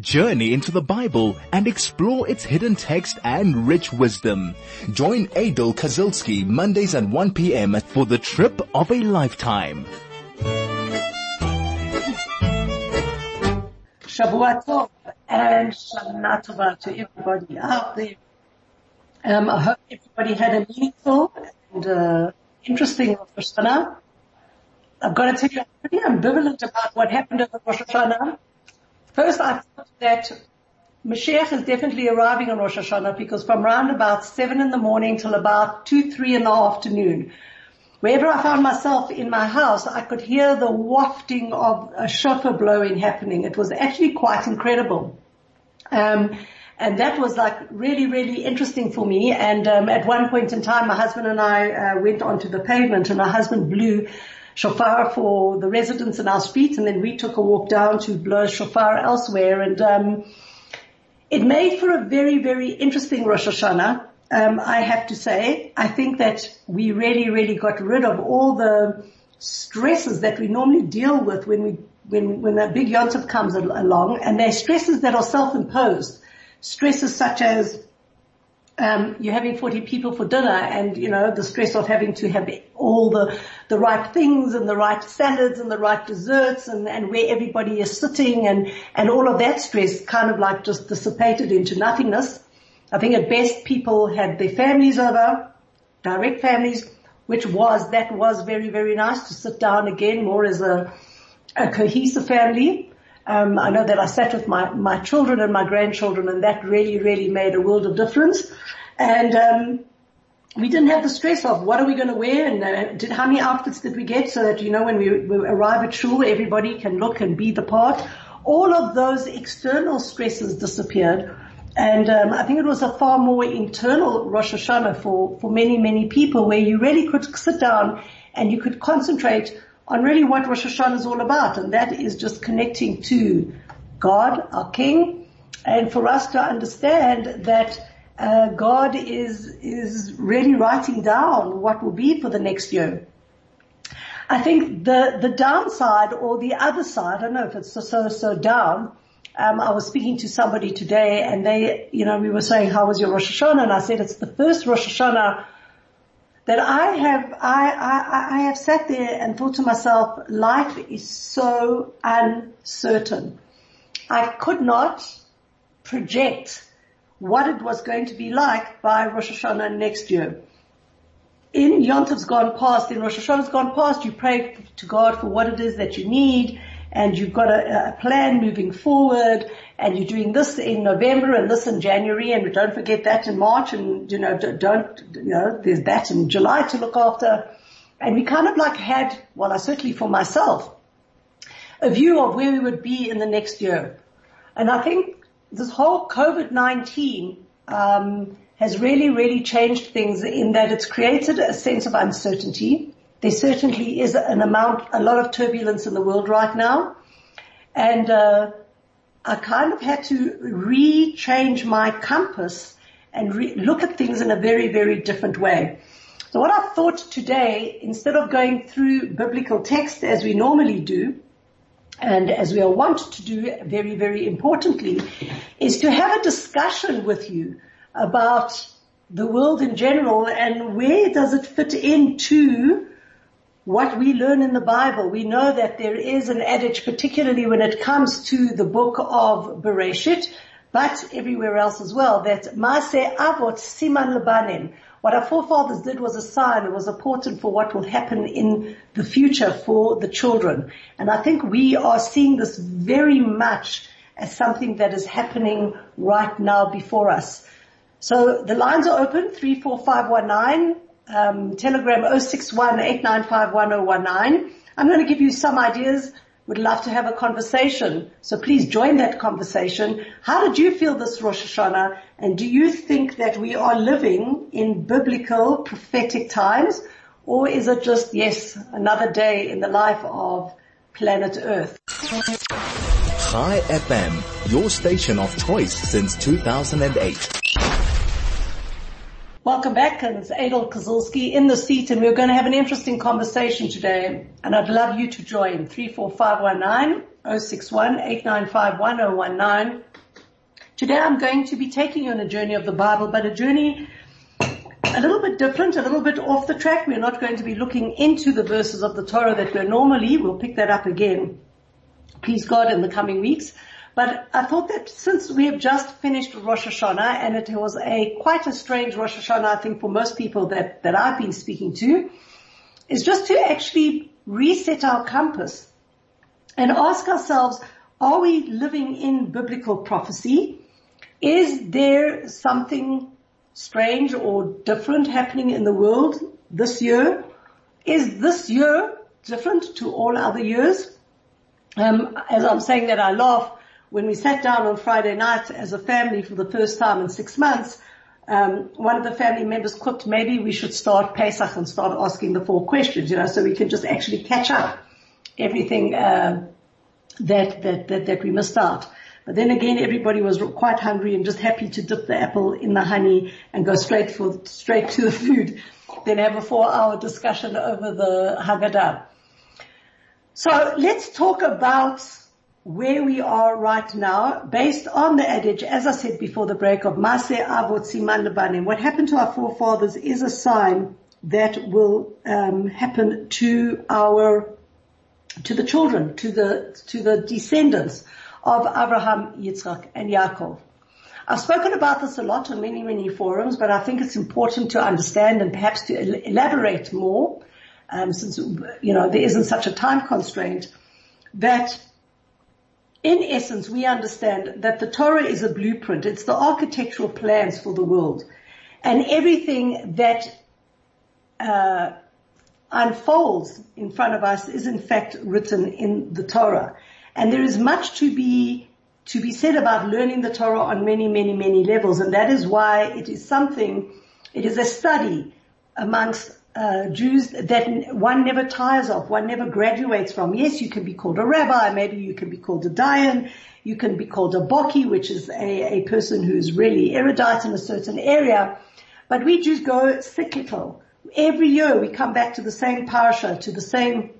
Journey into the Bible and explore its hidden text and rich wisdom. Join Adel Kazilski Mondays at 1 p.m. for the trip of a lifetime. Shavua Tov and Shana to everybody out there. Um, I hope everybody had a meaningful and uh, interesting Rosh Hashanah. I've got to tell you, I'm pretty ambivalent about what happened at the Rosh Hashanah. First, I thought that Mashiach is definitely arriving on Rosh Hashanah because from around about seven in the morning till about two, three in the afternoon, wherever I found myself in my house, I could hear the wafting of a shofar blowing happening. It was actually quite incredible. Um, and that was like really, really interesting for me. And um, at one point in time, my husband and I uh, went onto the pavement, and my husband blew shofar for the residents in our street, and then we took a walk down to blow shofar elsewhere. And um, it made for a very, very interesting Rosh Hashanah. Um, I have to say, I think that we really, really got rid of all the stresses that we normally deal with when we when when a big yontif comes along, and they're stresses that are self-imposed. Stresses such as um, you're having 40 people for dinner and, you know, the stress of having to have all the, the right things and the right salads and the right desserts and, and where everybody is sitting and, and all of that stress kind of like just dissipated into nothingness. I think at best people had their families over, direct families, which was, that was very, very nice to sit down again more as a, a cohesive family. Um, I know that I sat with my, my children and my grandchildren and that really, really made a world of difference. And, um, we didn't have the stress of what are we going to wear and uh, did, how many outfits did we get so that, you know, when we, we arrive at shul, everybody can look and be the part. All of those external stresses disappeared. And um, I think it was a far more internal Rosh Hashanah for, for many, many people where you really could sit down and you could concentrate on really what Rosh Hashanah is all about, and that is just connecting to God, our King, and for us to understand that uh, God is is really writing down what will be for the next year. I think the the downside or the other side, I don't know if it's so so, so down. Um, I was speaking to somebody today, and they, you know, we were saying, "How was your Rosh Hashanah?" And I said, "It's the first Rosh Hashanah." That I have, I, I, I have sat there and thought to myself, life is so uncertain. I could not project what it was going to be like by Rosh Hashanah next year. In Yontov's gone past, in Rosh Hashanah's gone past, you pray to God for what it is that you need and you've got a, a, plan moving forward and you're doing this in November and this in January and don't forget that in March and you know don't you know there's that in July to look after. And we kind of like had well I certainly for myself a view of where we would be in the next year. And I think this whole COVID-19 um, has really really changed things in that it's created a sense of uncertainty there certainly is an amount, a lot of turbulence in the world right now. And, uh, I kind of had to re-change my compass and re- look at things in a very, very different way. So what I thought today, instead of going through biblical text as we normally do, and as we are wont to do very, very importantly, is to have a discussion with you about the world in general and where does it fit into what we learn in the Bible, we know that there is an adage, particularly when it comes to the book of Bereshit, but everywhere else as well, that Maaseh Avot Siman Lebanim. What our forefathers did was a sign, it was important for what will happen in the future for the children. And I think we are seeing this very much as something that is happening right now before us. So the lines are open, 34519 um, telegram 061 I'm going to give you some ideas. Would love to have a conversation. So please join that conversation. How did you feel this Rosh Hashanah? And do you think that we are living in biblical prophetic times? Or is it just, yes, another day in the life of planet Earth? Chai FM, your station of choice since 2008. Welcome back, and it's Adel Kozulski in the seat, and we're going to have an interesting conversation today, and I'd love you to join 34519. 061 895 Today I'm going to be taking you on a journey of the Bible, but a journey a little bit different, a little bit off the track. We're not going to be looking into the verses of the Torah that we're normally. We'll pick that up again, please God, in the coming weeks. But I thought that since we have just finished Rosh Hashanah, and it was a quite a strange Rosh Hashanah, I think for most people that, that I've been speaking to, is just to actually reset our compass and ask ourselves, are we living in biblical prophecy? Is there something strange or different happening in the world this year? Is this year different to all other years? Um, as I'm saying that, I laugh. When we sat down on Friday night as a family for the first time in six months, um, one of the family members quipped, maybe we should start Pesach and start asking the four questions, you know, so we can just actually catch up everything uh, that, that that that we missed out. But then again, everybody was quite hungry and just happy to dip the apple in the honey and go straight for, straight to the food. Then have a four hour discussion over the Haggadah. So let's talk about where we are right now based on the adage, as I said before the break of Mase Avot Siman Lebanim. What happened to our forefathers is a sign that will um, happen to our to the children, to the to the descendants of Abraham, Yitzchak, and Yaakov. I've spoken about this a lot on many, many forums, but I think it's important to understand and perhaps to elaborate more, um, since you know there isn't such a time constraint. That, in essence, we understand that the Torah is a blueprint. It's the architectural plans for the world, and everything that uh, unfolds in front of us is in fact written in the Torah. And there is much to be to be said about learning the Torah on many, many, many levels, and that is why it is something. It is a study amongst uh, Jews that one never tires of, one never graduates from. Yes, you can be called a rabbi, maybe you can be called a dayan, you can be called a boki, which is a, a person who's really erudite in a certain area. But we Jews go cyclical. Every year we come back to the same parasha, to the same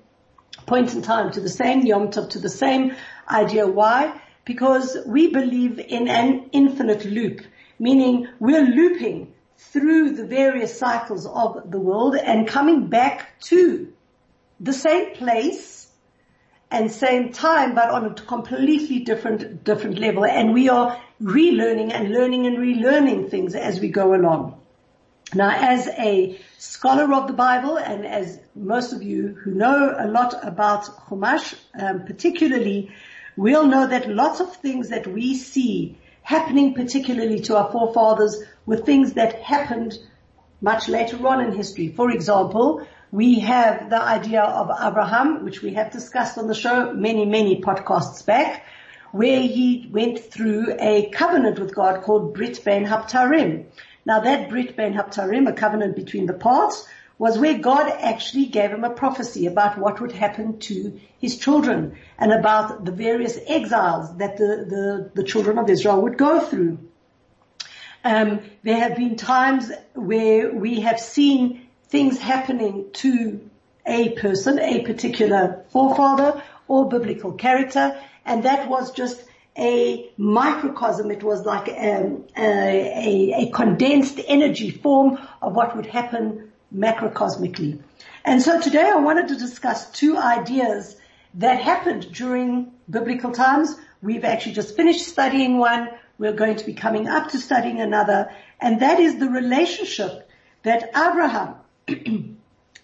point in time, to the same Yom Tov, to the same idea. Why? Because we believe in an infinite loop, meaning we're looping through the various cycles of the world and coming back to the same place and same time, but on a completely different, different level. And we are relearning and learning and relearning things as we go along. Now, as a scholar of the Bible, and as most of you who know a lot about Chumash, um, particularly, we'll know that lots of things that we see happening, particularly to our forefathers, were things that happened much later on in history. For example, we have the idea of Abraham, which we have discussed on the show many, many podcasts back, where he went through a covenant with God called Brit Ben Habtarim. Now that Brit Ben Haptarim, a covenant between the parts, was where God actually gave him a prophecy about what would happen to his children and about the various exiles that the, the, the children of Israel would go through. Um, there have been times where we have seen things happening to a person, a particular forefather or biblical character, and that was just a microcosm. It was like a, a, a, condensed energy form of what would happen macrocosmically. And so today I wanted to discuss two ideas that happened during biblical times. We've actually just finished studying one. We're going to be coming up to studying another. And that is the relationship that Abraham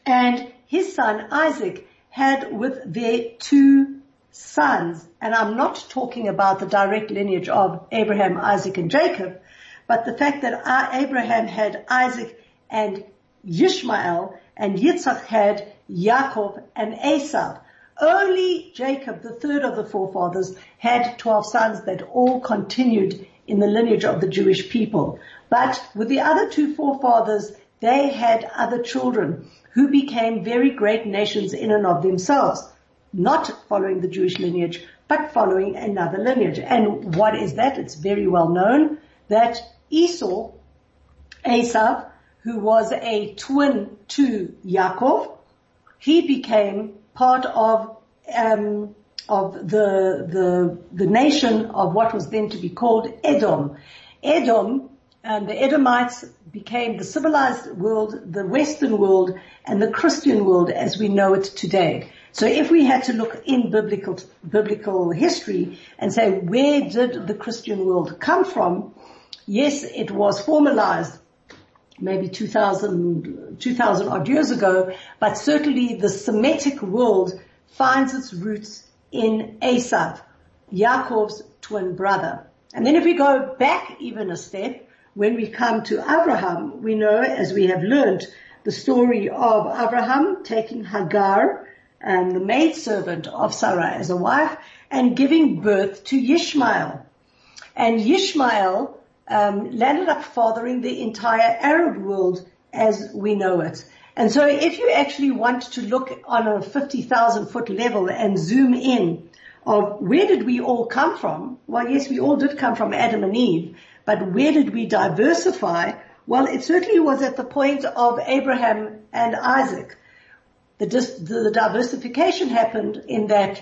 and his son Isaac had with their two sons, and I'm not talking about the direct lineage of Abraham, Isaac, and Jacob, but the fact that Abraham had Isaac and Yishmael, and Yitzchak had Yaakov and Esau. Only Jacob, the third of the forefathers, had 12 sons that all continued in the lineage of the Jewish people. But with the other two forefathers, they had other children who became very great nations in and of themselves not following the Jewish lineage, but following another lineage. And what is that? It's very well known that Esau, Esau, who was a twin to Yaakov, he became part of um, of the, the, the nation of what was then to be called Edom. Edom, and the Edomites became the civilized world, the Western world, and the Christian world as we know it today. So if we had to look in biblical, biblical history and say, where did the Christian world come from? Yes, it was formalized maybe 2000, 2000 odd years ago, but certainly the Semitic world finds its roots in Esav, Yaakov's twin brother. And then if we go back even a step, when we come to Abraham, we know, as we have learned, the story of Abraham taking Hagar, and the maidservant of Sarah as a wife, and giving birth to Ishmael. And Ishmael um, landed up fathering the entire Arab world as we know it. And so if you actually want to look on a 50,000 foot level and zoom in of where did we all come from? Well, yes, we all did come from Adam and Eve, but where did we diversify? Well, it certainly was at the point of Abraham and Isaac. The, dis- the diversification happened in that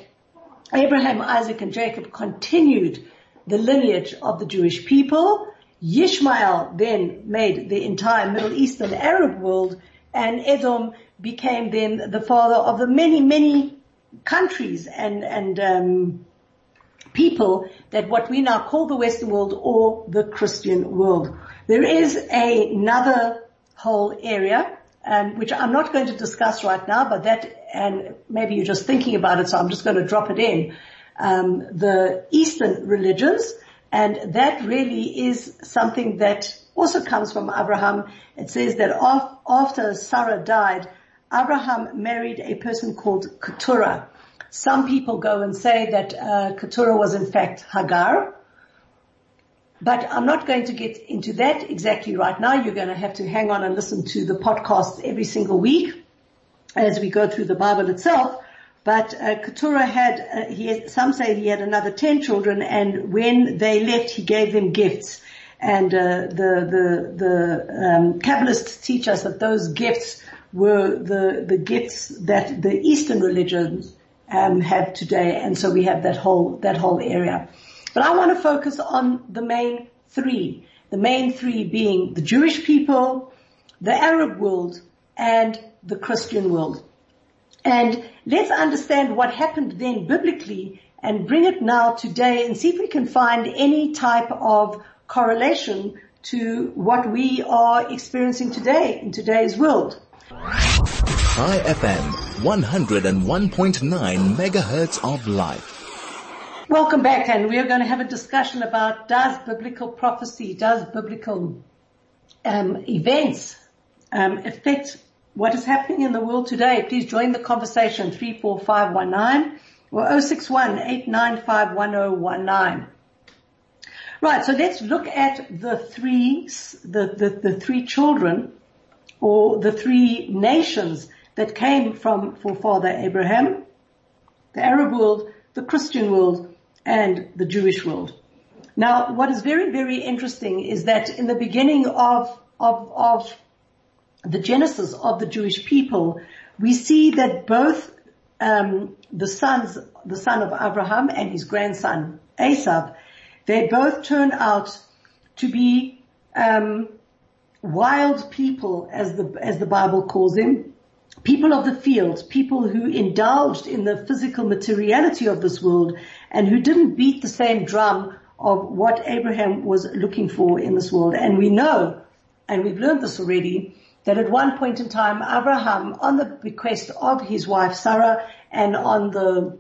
Abraham, Isaac and Jacob continued the lineage of the Jewish people Ishmael then made the entire Middle Eastern Arab world and Edom became then the father of the many, many countries and, and, um, people that what we now call the Western world or the Christian world. There is a, another whole area, um, which I'm not going to discuss right now, but that, and maybe you're just thinking about it, so I'm just going to drop it in. Um, the Eastern religions, and that really is something that also comes from Abraham. It says that after Sarah died, Abraham married a person called Keturah. Some people go and say that uh, Keturah was in fact Hagar. But I'm not going to get into that exactly right now. You're going to have to hang on and listen to the podcast every single week as we go through the Bible itself. But uh, Keturah had, uh, he some say he had another ten children, and when they left, he gave them gifts. And uh, the the the um, Kabbalists teach us that those gifts were the the gifts that the Eastern religions um, have today, and so we have that whole that whole area. But I want to focus on the main three. The main three being the Jewish people, the Arab world, and the Christian world. And let's understand what happened then biblically and bring it now today and see if we can find any type of correlation to what we are experiencing today in today's world. Chai FM, 101.9 megahertz of life. Welcome back and we are going to have a discussion about does biblical prophecy, does biblical um, events um, affect what is happening in the world today. Please join the conversation 34519 or 061 Right, so let's look at the three, the, the, the three children or the three nations that came from forefather Abraham, the Arab world, the Christian world, and the Jewish world. Now, what is very, very interesting is that in the beginning of, of, of the genesis of the Jewish people, we see that both um, the sons, the son of Abraham and his grandson Esav, they both turn out to be um, wild people, as the as the Bible calls them, people of the field, people who indulged in the physical materiality of this world and who didn't beat the same drum of what Abraham was looking for in this world. And we know, and we've learned this already, that at one point in time, Abraham, on the request of his wife Sarah and on the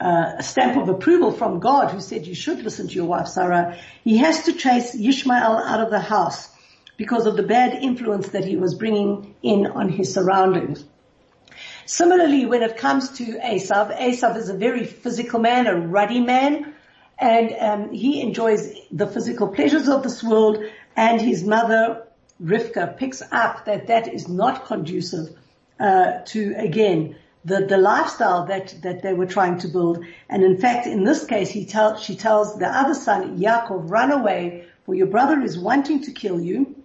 uh, stamp of approval from God who said you should listen to your wife Sarah, he has to chase Ishmael out of the house because of the bad influence that he was bringing in on his surroundings. Similarly, when it comes to Esav, Esav is a very physical man, a ruddy man, and um, he enjoys the physical pleasures of this world, and his mother Rivka picks up that that is not conducive uh, to again the the lifestyle that that they were trying to build. And in fact, in this case, he tells she tells the other son Yaakov, run away, for your brother is wanting to kill you,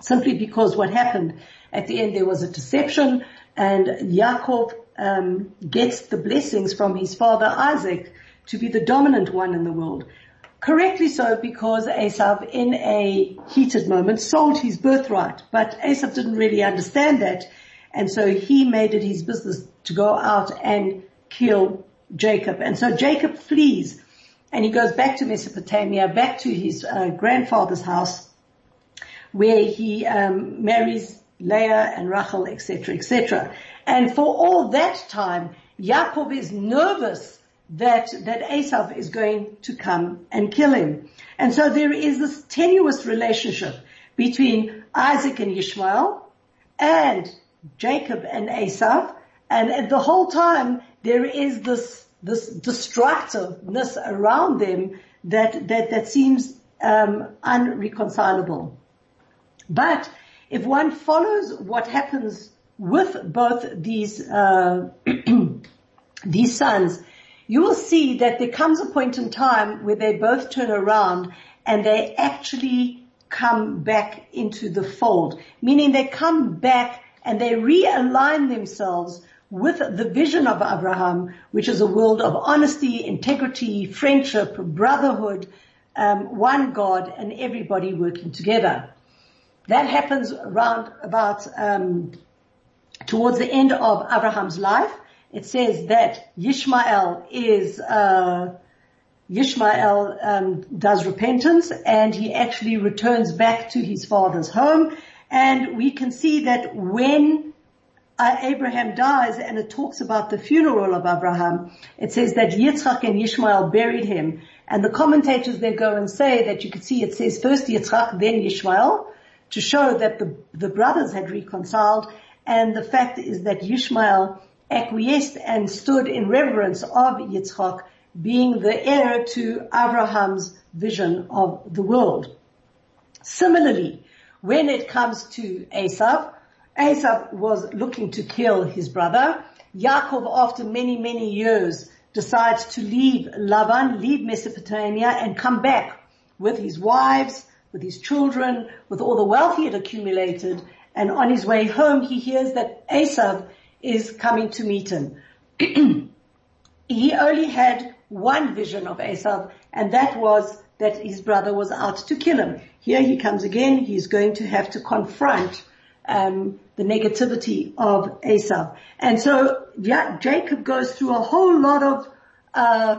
simply because what happened at the end there was a deception, and Yaakov um, gets the blessings from his father Isaac to be the dominant one in the world. Correctly so because Esav in a heated moment sold his birthright, but Esav didn't really understand that and so he made it his business to go out and kill Jacob. And so Jacob flees and he goes back to Mesopotamia, back to his uh, grandfather's house where he um, marries Leah and Rachel, etc., etc. And for all that time, Yaakov is nervous that, that Esav is going to come and kill him. And so there is this tenuous relationship between Isaac and Ishmael and Jacob and Esav. And at the whole time there is this, this destructiveness around them that, that, that seems, um, unreconcilable. But if one follows what happens with both these, uh, these sons, you will see that there comes a point in time where they both turn around and they actually come back into the fold, meaning they come back and they realign themselves with the vision of Abraham, which is a world of honesty, integrity, friendship, brotherhood, um, one God, and everybody working together. That happens around about um, towards the end of Abraham's life, it says that Yishmael is uh, Yishmael um, does repentance and he actually returns back to his father's home. And we can see that when uh, Abraham dies and it talks about the funeral of Abraham, it says that Yitzchak and Yishmael buried him. And the commentators then go and say that you can see it says first Yitzchak, then Yishmael, to show that the, the brothers had reconciled. And the fact is that Yishmael acquiesced and stood in reverence of Yitzchak being the heir to Abraham's vision of the world. Similarly, when it comes to Esav, Esav was looking to kill his brother. Yaakov, after many, many years, decides to leave Laban, leave Mesopotamia, and come back with his wives, with his children, with all the wealth he had accumulated. And on his way home, he hears that Esav is coming to meet him. he only had one vision of Esav, and that was that his brother was out to kill him. Here he comes again. He's going to have to confront um, the negativity of Esav. And so yeah, Jacob goes through a whole lot of uh,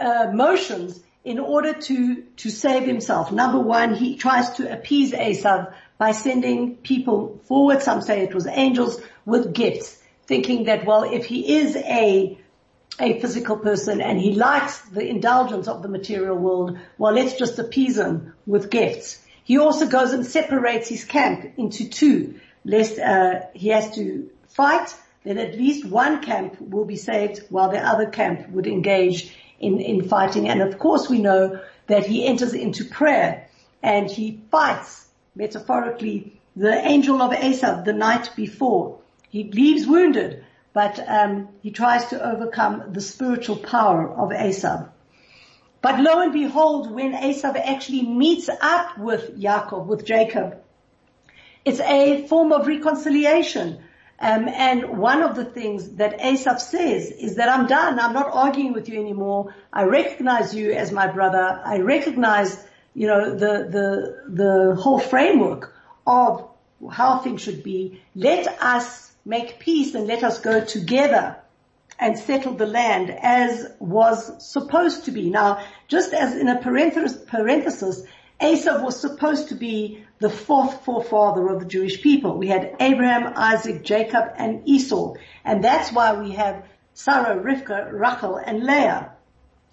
uh, motions in order to to save himself. Number one, he tries to appease Esav by sending people forward. Some say it was angels with gifts, thinking that, well, if he is a, a physical person and he likes the indulgence of the material world, well, let's just appease him with gifts. He also goes and separates his camp into two, lest uh, he has to fight. Then at least one camp will be saved while the other camp would engage in, in fighting. And of course we know that he enters into prayer and he fights metaphorically, the angel of Esav the night before. He leaves wounded, but um, he tries to overcome the spiritual power of Esav. But lo and behold, when Esav actually meets up with with Jacob, it's a form of reconciliation. Um, and one of the things that Esav says is that I'm done. I'm not arguing with you anymore. I recognize you as my brother. I recognize you know, the, the, the whole framework of how things should be. Let us make peace and let us go together and settle the land as was supposed to be. Now, just as in a parenthesis, parenthesis Esav was supposed to be the fourth forefather of the Jewish people. We had Abraham, Isaac, Jacob, and Esau. And that's why we have Sarah, Rivka, Rachel, and Leah.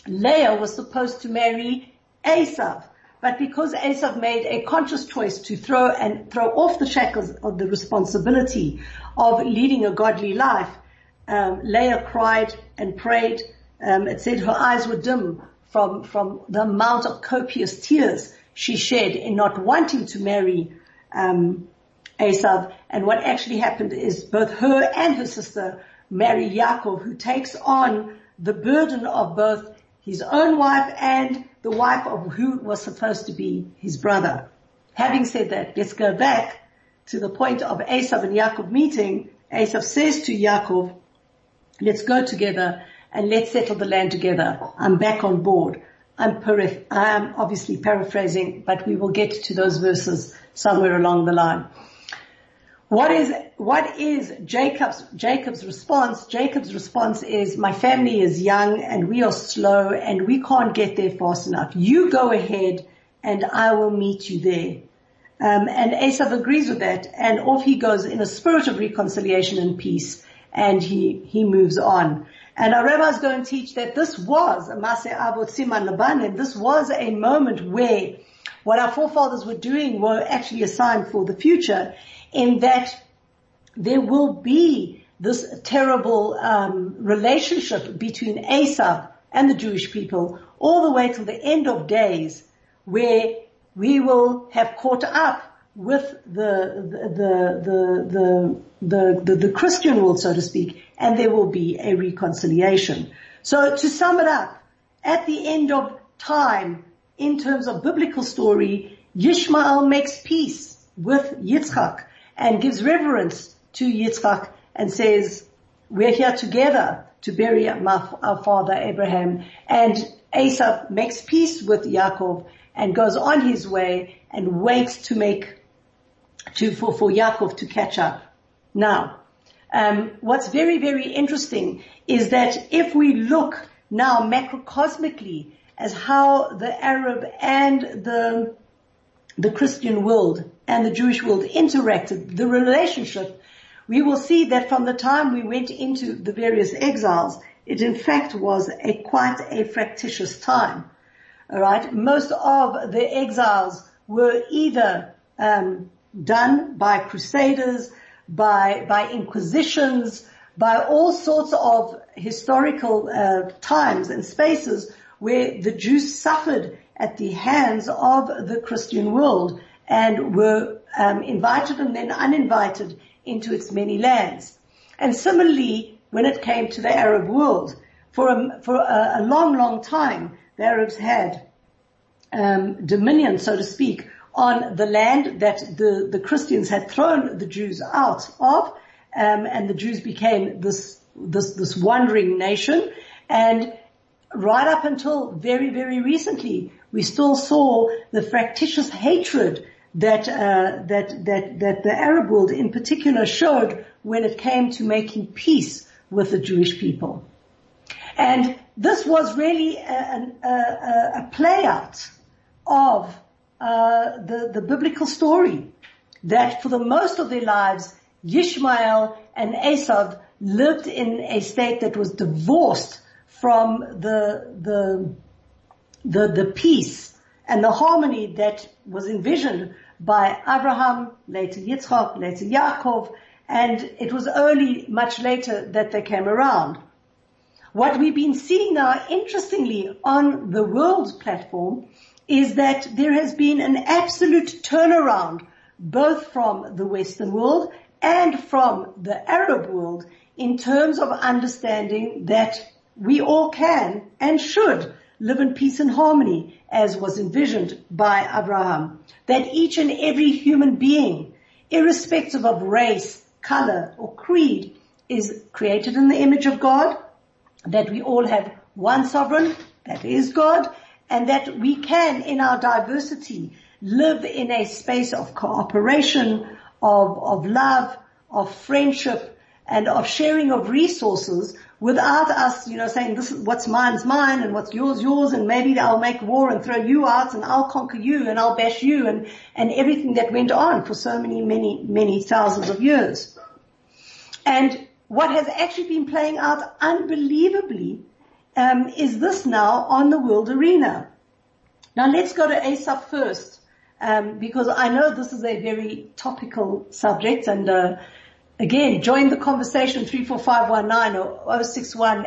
Leah was supposed to marry Esav. But because Esav made a conscious choice to throw and throw off the shackles of the responsibility of leading a godly life, um, Leah cried and prayed. Um, it said her eyes were dim from from the amount of copious tears she shed in not wanting to marry um. And what actually happened is both her and her sister marry Yaakov, who takes on the burden of both his own wife and the wife of who was supposed to be his brother. Having said that, let's go back to the point of Esav and Yaakov meeting Esav says to Yaakov, let's go together and let's settle the land together. I'm back on board. I'm, paraph- I'm obviously paraphrasing, but we will get to those verses somewhere along the line. What is, what is Jacob's, Jacob's response? Jacob's response is, my family is young and we are slow and we can't get there fast enough. You go ahead and I will meet you there. Um, and Esav agrees with that and off he goes in a spirit of reconciliation and peace and he, he moves on. And our rabbis go and teach that this was a Maseh Avot Siman Labanim. This was a moment where what our forefathers were doing were actually a sign for the future in that there will be this terrible um, relationship between Esav and the Jewish people all the way till the end of days where we will have caught up with the, the, the, the, the Christian world, so to speak, and there will be a reconciliation. So to sum it up, at the end of time, in terms of biblical story, Yishmael makes peace with Yitzchak and gives reverence to Yitzchak and says, we're here together to bury our father Abraham. And Esav makes peace with Yaakov and goes on his way and waits to make, to, for, for Yaakov to catch up. Now, um, what's very, very interesting is that if we look now macrocosmically as how the Arab and the the Christian world and the Jewish world interacted, the relationship, we will see that from the time we went into the various exiles, it in fact was a quite a fractious time. Alright, most of the exiles were either um, done by crusaders, by by inquisitions, by all sorts of historical uh, times and spaces where the Jews suffered at the hands of the Christian world and were um, invited and then uninvited into its many lands. And similarly, when it came to the Arab world, for a, for a, a long, long time, the Arabs had um, dominion, so to speak, on the land that the, the Christians had thrown the Jews out of, um, and the Jews became this this this wandering nation. And right up until very very recently, we still saw the fractious hatred that uh, that that that the Arab world in particular showed when it came to making peace with the Jewish people, and this was really a, a, a play out of uh, the the biblical story that for the most of their lives, Yishmael and Esav lived in a state that was divorced from the the the, the peace and the harmony that was envisioned by Abraham, later Yitzchak, later Yaakov, and it was only much later that they came around. What we've been seeing now, interestingly, on the world platform is that there has been an absolute turnaround both from the Western world and from the Arab world in terms of understanding that we all can and should live in peace and harmony as was envisioned by Abraham. That each and every human being, irrespective of race, color or creed, is created in the image of God, that we all have one sovereign, that is God, and that we can, in our diversity, live in a space of cooperation, of, of love, of friendship, and of sharing of resources without us, you know, saying this is what's mine's mine and what's yours yours and maybe I'll make war and throw you out and I'll conquer you and I'll bash you and, and everything that went on for so many, many, many thousands of years. And what has actually been playing out unbelievably um, is this now on the world arena. Now let's go to Esav first, um, because I know this is a very topical subject and uh, Again, join the conversation 34519 or 061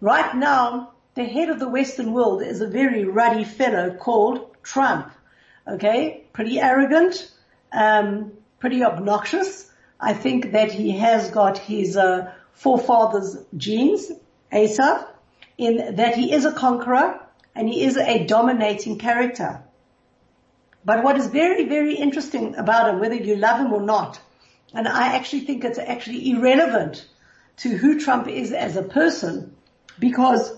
Right now, the head of the Western world is a very ruddy fellow called Trump. Okay, pretty arrogant, um, pretty obnoxious. I think that he has got his uh, forefathers' genes, Esav, in that he is a conqueror and he is a dominating character. But what is very, very interesting about him, whether you love him or not, and I actually think it's actually irrelevant to who Trump is as a person, because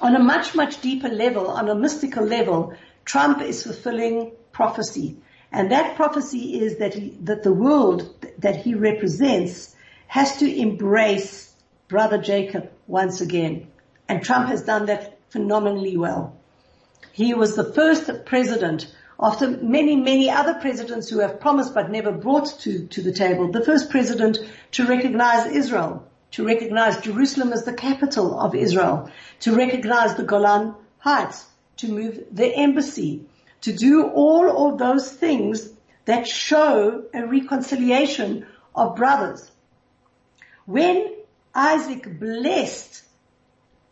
on a much, much deeper level, on a mystical level, Trump is fulfilling prophecy. And that prophecy is that he, that the world that he represents has to embrace brother Jacob once again. And Trump has done that phenomenally well. He was the first president after many, many other presidents who have promised but never brought to, to the table, the first president to recognize Israel, to recognize Jerusalem as the capital of Israel, to recognize the Golan Heights, to move the embassy, to do all of those things that show a reconciliation of brothers. When Isaac blessed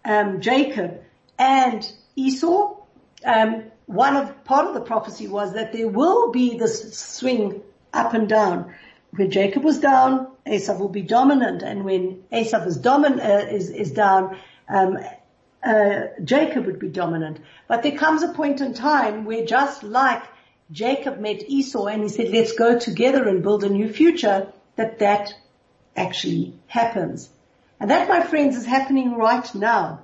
um, Jacob and Esau, um, one of part of the prophecy was that there will be this swing up and down. When Jacob was down, Esau will be dominant, and when Esau is dominant uh, is is down, um, uh, Jacob would be dominant. But there comes a point in time where just like Jacob met Esau and he said, let's go together and build a new future, that that actually happens. And that, my friends, is happening right now.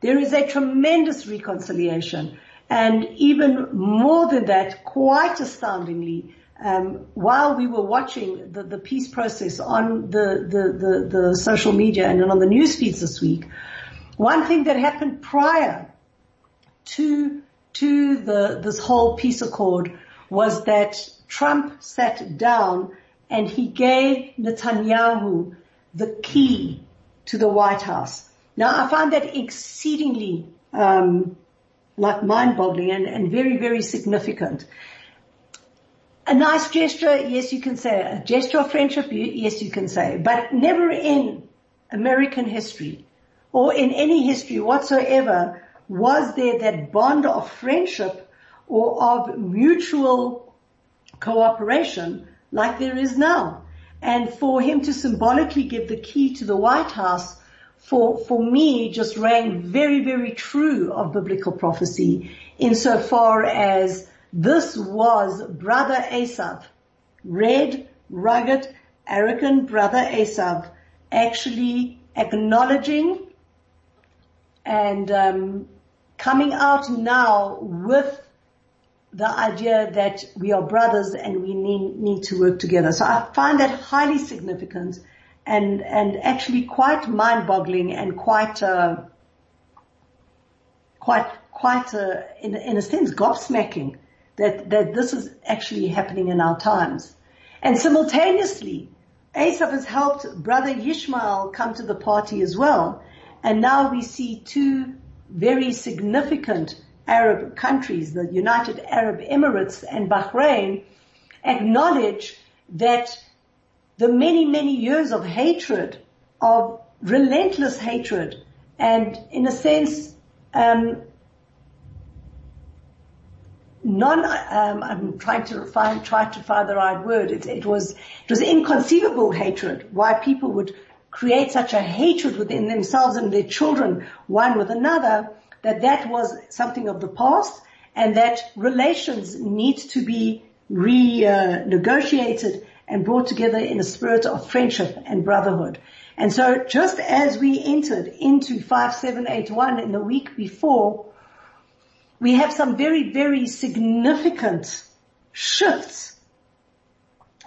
There is a tremendous reconciliation. And even more than that, quite astoundingly, um, while we were watching the, the peace process on the, the, the, the social media and on the news feeds this week, one thing that happened prior to to the this whole peace accord was that Trump sat down and he gave Netanyahu the key to the White House. Now I find that exceedingly um, like mind-boggling and, and very very significant. A nice gesture, yes, you can say. A gesture of friendship, yes, you can say. But never in American history or in any history whatsoever was there that bond of friendship or of mutual cooperation like there is now. And for him to symbolically give the key to the White House for, for me just rang very, very true of biblical prophecy insofar as this was brother Esav, red, rugged, arrogant brother Esav actually acknowledging and um, coming out now with the idea that we are brothers and we need, need to work together. So I find that highly significant and and actually quite mind-boggling and quite uh, quite quite uh, in in a sense gobsmacking that that this is actually happening in our times. And simultaneously, Esav has helped brother Yishmael come to the party as well. And now we see two very significant Arab countries, the United Arab Emirates and Bahrain, acknowledge that the many, many years of hatred, of relentless hatred, and in a sense, um, non, um, I'm trying to find, try to find the right word. It, it was, it was inconceivable hatred. Why people would create such a hatred within themselves and their children, one with another, that that was something of the past and that relations need to be renegotiated uh, and brought together in a spirit of friendship and brotherhood. And so just as we entered into 5781 in the week before, we have some very, very significant shifts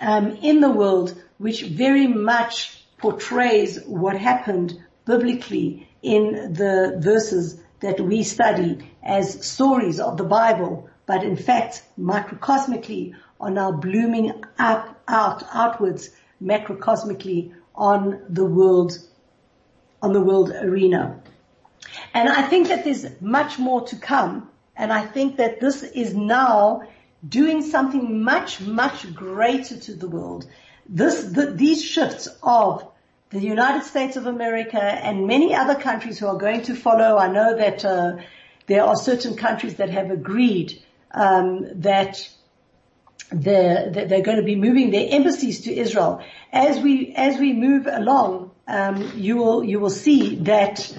um, in the world which very much portrays what happened biblically in the verses that we study as stories of the Bible, but in fact, microcosmically are now blooming up, out, outwards, macrocosmically on the world, on the world arena. And I think that there's much more to come. And I think that this is now doing something much, much greater to the world. This, the, these shifts of the United States of America and many other countries who are going to follow. I know that uh, there are certain countries that have agreed um, that they're, they're going to be moving their embassies to Israel. As we as we move along, um, you will you will see that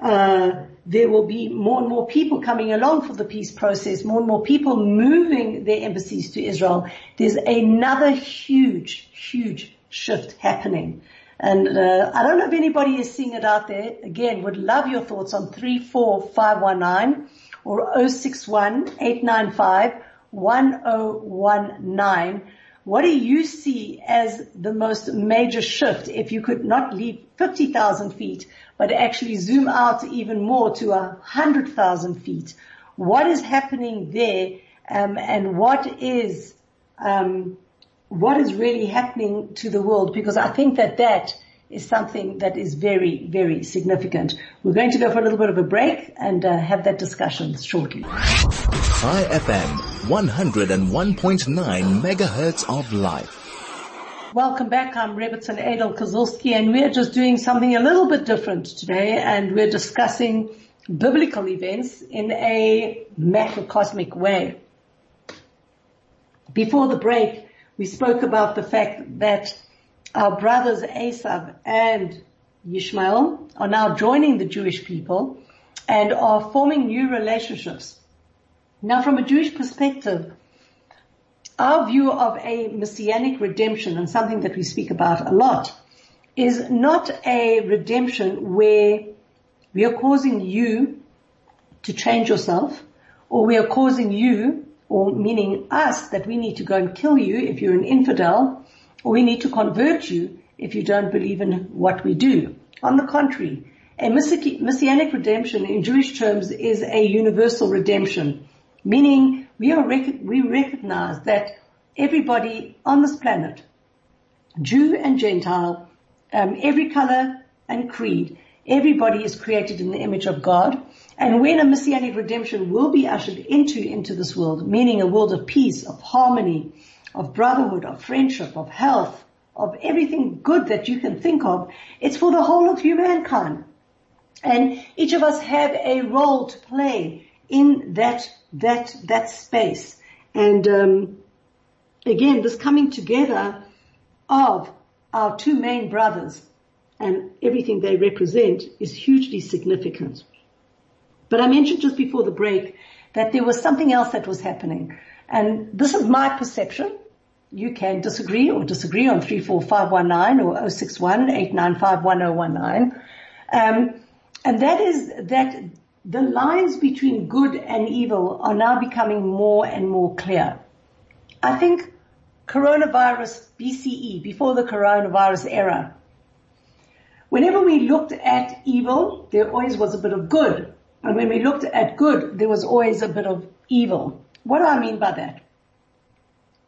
uh, there will be more and more people coming along for the peace process, more and more people moving their embassies to Israel. There's another huge, huge shift happening. And uh, I don't know if anybody is seeing it out there. Again, would love your thoughts on 34519 or 061 895 1019. What do you see as the most major shift if you could not leave 50,000 feet, but actually zoom out even more to 100,000 feet? What is happening there um, and what is um, what is really happening to the world? Because I think that that is something that is very, very significant. We're going to go for a little bit of a break and uh, have that discussion shortly. Chai FM, 101.9 megahertz of life. Welcome back. I'm Rebbitzin Adel Kozlowski and we're just doing something a little bit different today and we're discussing biblical events in a macrocosmic way. Before the break, we spoke about the fact that our brothers Esav and Yishmael are now joining the Jewish people and are forming new relationships. Now from a Jewish perspective, our view of a messianic redemption and something that we speak about a lot is not a redemption where we are causing you to change yourself or we are causing you or meaning us that we need to go and kill you if you're an infidel we need to convert you if you don't believe in what we do. On the contrary, a messianic redemption in Jewish terms is a universal redemption, meaning we are rec- we recognize that everybody on this planet, Jew and Gentile, um, every color and creed, everybody is created in the image of God. And when a messianic redemption will be ushered into into this world, meaning a world of peace, of harmony, of brotherhood, of friendship, of health, of everything good that you can think of. It's for the whole of humankind. And each of us have a role to play in that, that, that space. And, um, again, this coming together of our two main brothers and everything they represent is hugely significant. But I mentioned just before the break that there was something else that was happening. And this is my perception you can disagree or disagree on 34519 or 61 Um, and that is that the lines between good and evil are now becoming more and more clear. I think coronavirus BCE, before the coronavirus era, whenever we looked at evil, there always was a bit of good. And when we looked at good, there was always a bit of evil. What do I mean by that?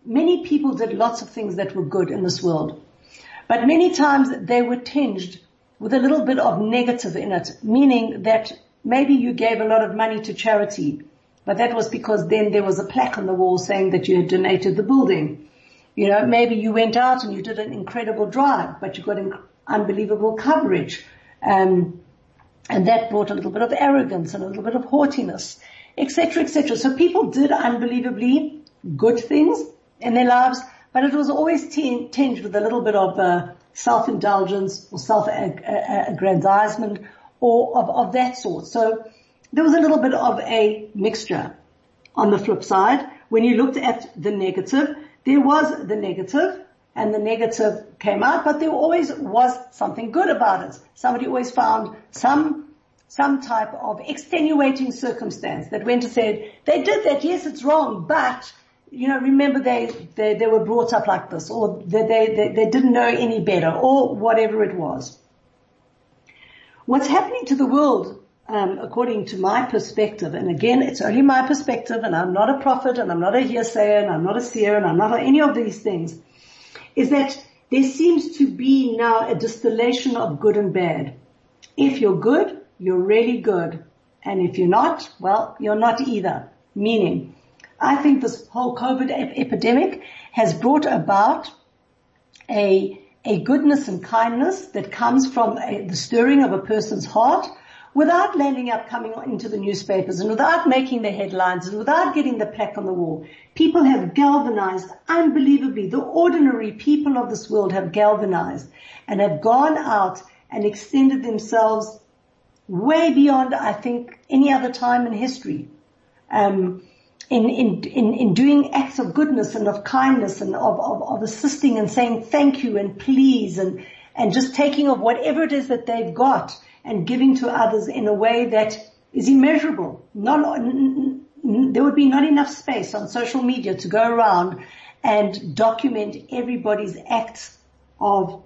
Many people did lots of things that were good in this world. But many times they were tinged with a little bit of negative in it, meaning that maybe you gave a lot of money to charity, but that was because then there was a plaque on the wall saying that you had donated the building. You know, maybe you went out and you did an incredible drive, but you got unbelievable coverage. Um, and that brought a little bit of arrogance and a little bit of haughtiness, etc., etc. So people did unbelievably good things, in their lives, but it was always tinged with a little bit of uh, self-indulgence or self-aggrandizement or of, of that sort. So there was a little bit of a mixture. On the flip side, when you looked at the negative, there was the negative and the negative came out, but there always was something good about it. Somebody always found some, some type of extenuating circumstance that went and said, they did that, yes, it's wrong, but you know, remember they, they, they were brought up like this or they, they, they didn't know any better or whatever it was. What's happening to the world, um, according to my perspective, and again, it's only my perspective and I'm not a prophet and I'm not a hearsayer and I'm not a seer and I'm not any of these things, is that there seems to be now a distillation of good and bad. If you're good, you're really good. And if you're not, well, you're not either. Meaning, I think this whole COVID ep- epidemic has brought about a, a goodness and kindness that comes from a, the stirring of a person's heart without landing up coming into the newspapers and without making the headlines and without getting the plaque on the wall. People have galvanized unbelievably. The ordinary people of this world have galvanized and have gone out and extended themselves way beyond, I think, any other time in history. Um, in, in, in, in doing acts of goodness and of kindness and of, of, of assisting and saying thank you and please and, and just taking of whatever it is that they've got and giving to others in a way that is immeasurable. Not, there would be not enough space on social media to go around and document everybody's acts of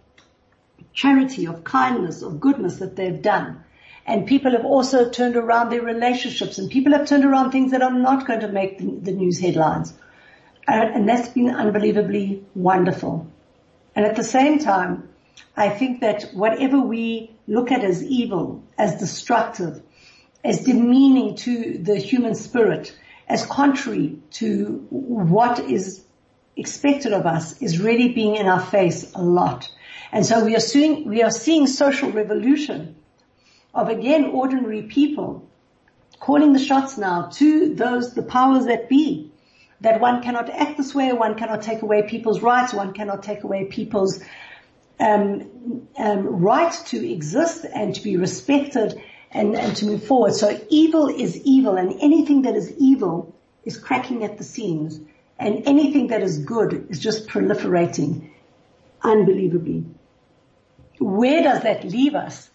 charity, of kindness, of goodness that they've done. And people have also turned around their relationships and people have turned around things that are not going to make the, the news headlines. And, and that's been unbelievably wonderful. And at the same time, I think that whatever we look at as evil, as destructive, as demeaning to the human spirit, as contrary to what is expected of us is really being in our face a lot. And so we are seeing, we are seeing social revolution of again ordinary people calling the shots now to those, the powers that be, that one cannot act this way, one cannot take away people's rights, one cannot take away people's um, um, right to exist and to be respected and, and to move forward. So evil is evil and anything that is evil is cracking at the seams and anything that is good is just proliferating unbelievably. Where does that leave us?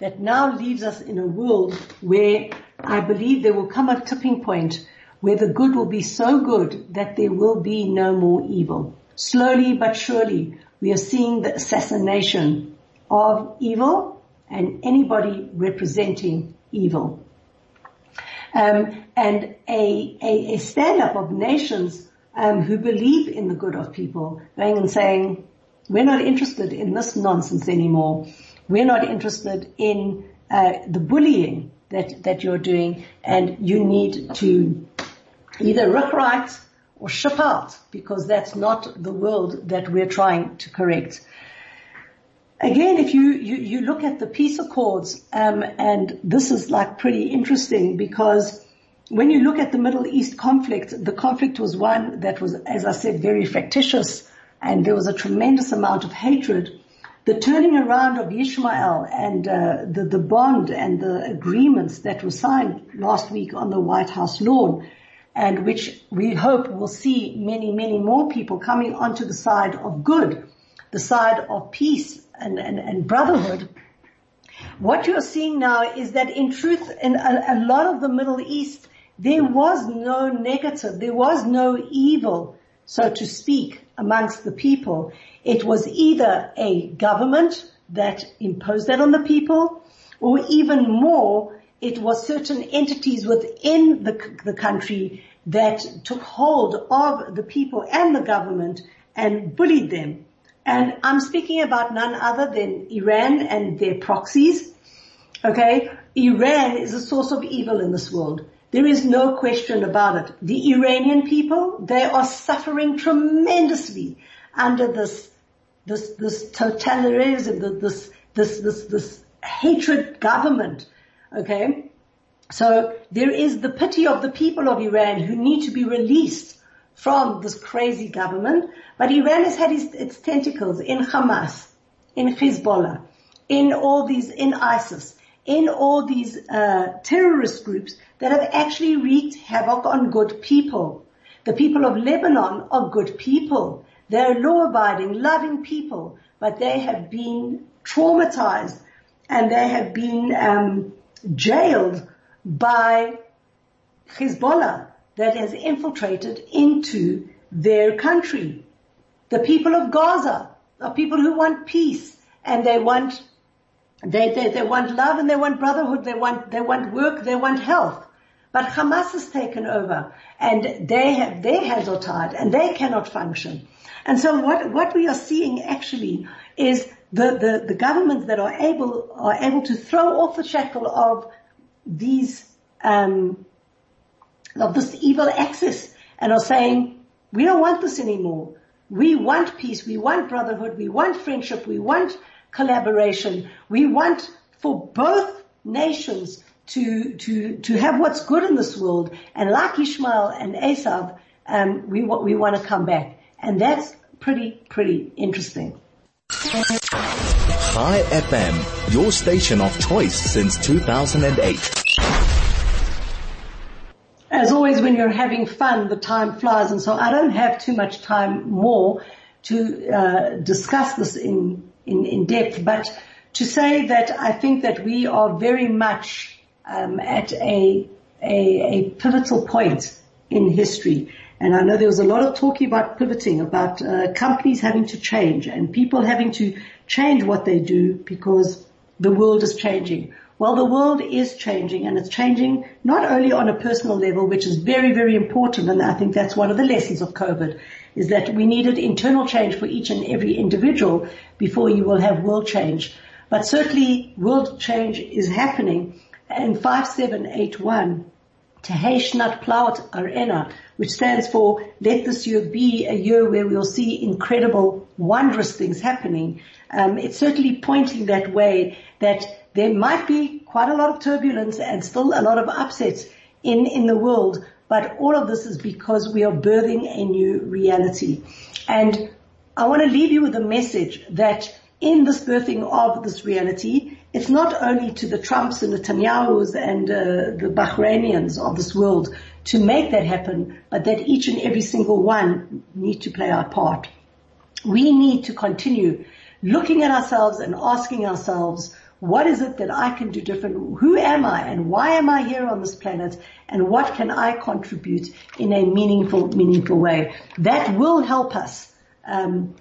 That now leaves us in a world where I believe there will come a tipping point where the good will be so good that there will be no more evil. Slowly but surely, we are seeing the assassination of evil and anybody representing evil. Um, and a, a, a stand-up of nations um, who believe in the good of people, going and saying, we're not interested in this nonsense anymore. We're not interested in uh, the bullying that that you're doing, and you need to either rewrite or ship out because that's not the world that we're trying to correct. Again, if you, you, you look at the peace accords, um, and this is like pretty interesting because when you look at the Middle East conflict, the conflict was one that was, as I said, very factitious and there was a tremendous amount of hatred the turning around of Ishmael and uh, the, the bond and the agreements that were signed last week on the White House lawn and which we hope will see many, many more people coming onto the side of good, the side of peace and, and, and brotherhood. What you're seeing now is that in truth, in a, a lot of the Middle East, there was no negative, there was no evil, so to speak, amongst the people. It was either a government that imposed that on the people, or even more, it was certain entities within the, the country that took hold of the people and the government and bullied them. And I'm speaking about none other than Iran and their proxies. Okay. Iran is a source of evil in this world. There is no question about it. The Iranian people, they are suffering tremendously under this this, this totalitarianism, this, this, this, this hatred government. Okay. So there is the pity of the people of Iran who need to be released from this crazy government. But Iran has had its, its tentacles in Hamas, in Hezbollah, in all these, in ISIS, in all these uh, terrorist groups that have actually wreaked havoc on good people. The people of Lebanon are good people. They're law-abiding, loving people, but they have been traumatized and they have been um, jailed by Hezbollah that has infiltrated into their country. The people of Gaza are people who want peace and they want they, they, they want love and they want brotherhood, they want, they want work, they want health. But Hamas has taken over and they have, their hands are tied and they cannot function. And so what, what we are seeing actually is the, the, the governments that are able, are able to throw off the shackle of these, um, of this evil axis and are saying, we don't want this anymore. We want peace. We want brotherhood. We want friendship. We want collaboration. We want for both nations to, to, to have what's good in this world. And like Ishmael and Esav, um, we, we want to come back. And that's pretty, pretty interesting. Chai FM, your station of choice since 2008. As always, when you're having fun, the time flies, and so I don't have too much time more to uh, discuss this in, in, in depth, but to say that I think that we are very much um, at a, a, a pivotal point in history. And I know there was a lot of talking about pivoting, about uh, companies having to change and people having to change what they do because the world is changing. Well, the world is changing and it's changing not only on a personal level, which is very, very important. And I think that's one of the lessons of COVID is that we needed internal change for each and every individual before you will have world change. But certainly world change is happening and 5781 Tehei Shnat Pla'ot Areinu, which stands for let this year be a year where we'll see incredible, wondrous things happening. Um, it's certainly pointing that way that there might be quite a lot of turbulence and still a lot of upsets in, in the world, but all of this is because we are birthing a new reality. And I want to leave you with a message that in this birthing of this reality, it's not only to the Trumps and the Netanyahus and uh, the Bahrainians of this world to make that happen, but that each and every single one need to play our part. We need to continue looking at ourselves and asking ourselves, what is it that I can do different? Who am I and why am I here on this planet? And what can I contribute in a meaningful, meaningful way? That will help us, um,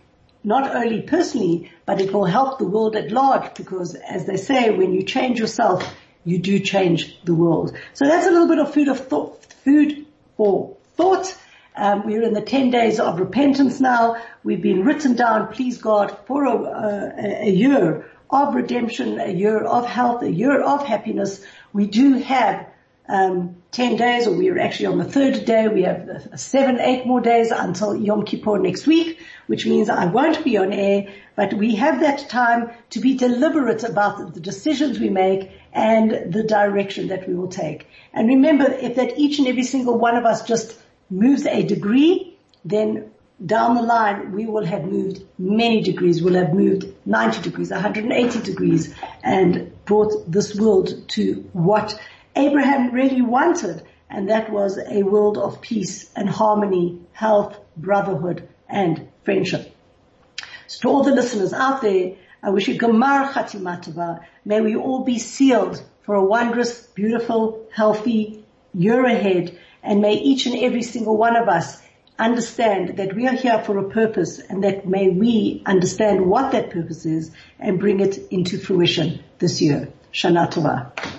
not only personally, but it will help the world at large because as they say, when you change yourself, you do change the world. So that's a little bit of food of thought, food for thought. Um, we're in the 10 days of repentance now. We've been written down, please God, for a, a, a year of redemption, a year of health, a year of happiness. We do have um, 10 days, or we are actually on the third day. We have seven, eight more days until Yom Kippur next week, which means I won't be on air, but we have that time to be deliberate about the decisions we make and the direction that we will take. And remember, if that each and every single one of us just moves a degree, then down the line, we will have moved many degrees. We'll have moved 90 degrees, 180 degrees and brought this world to what Abraham really wanted. And that was a world of peace and harmony, health, brotherhood and friendship. So to all the listeners out there, I wish you Gmar Chatima Tova. May we all be sealed for a wondrous, beautiful, healthy year ahead. And may each and every single one of us understand that we are here for a purpose and that may we understand what that purpose is and bring it into fruition this year. Shana Tova.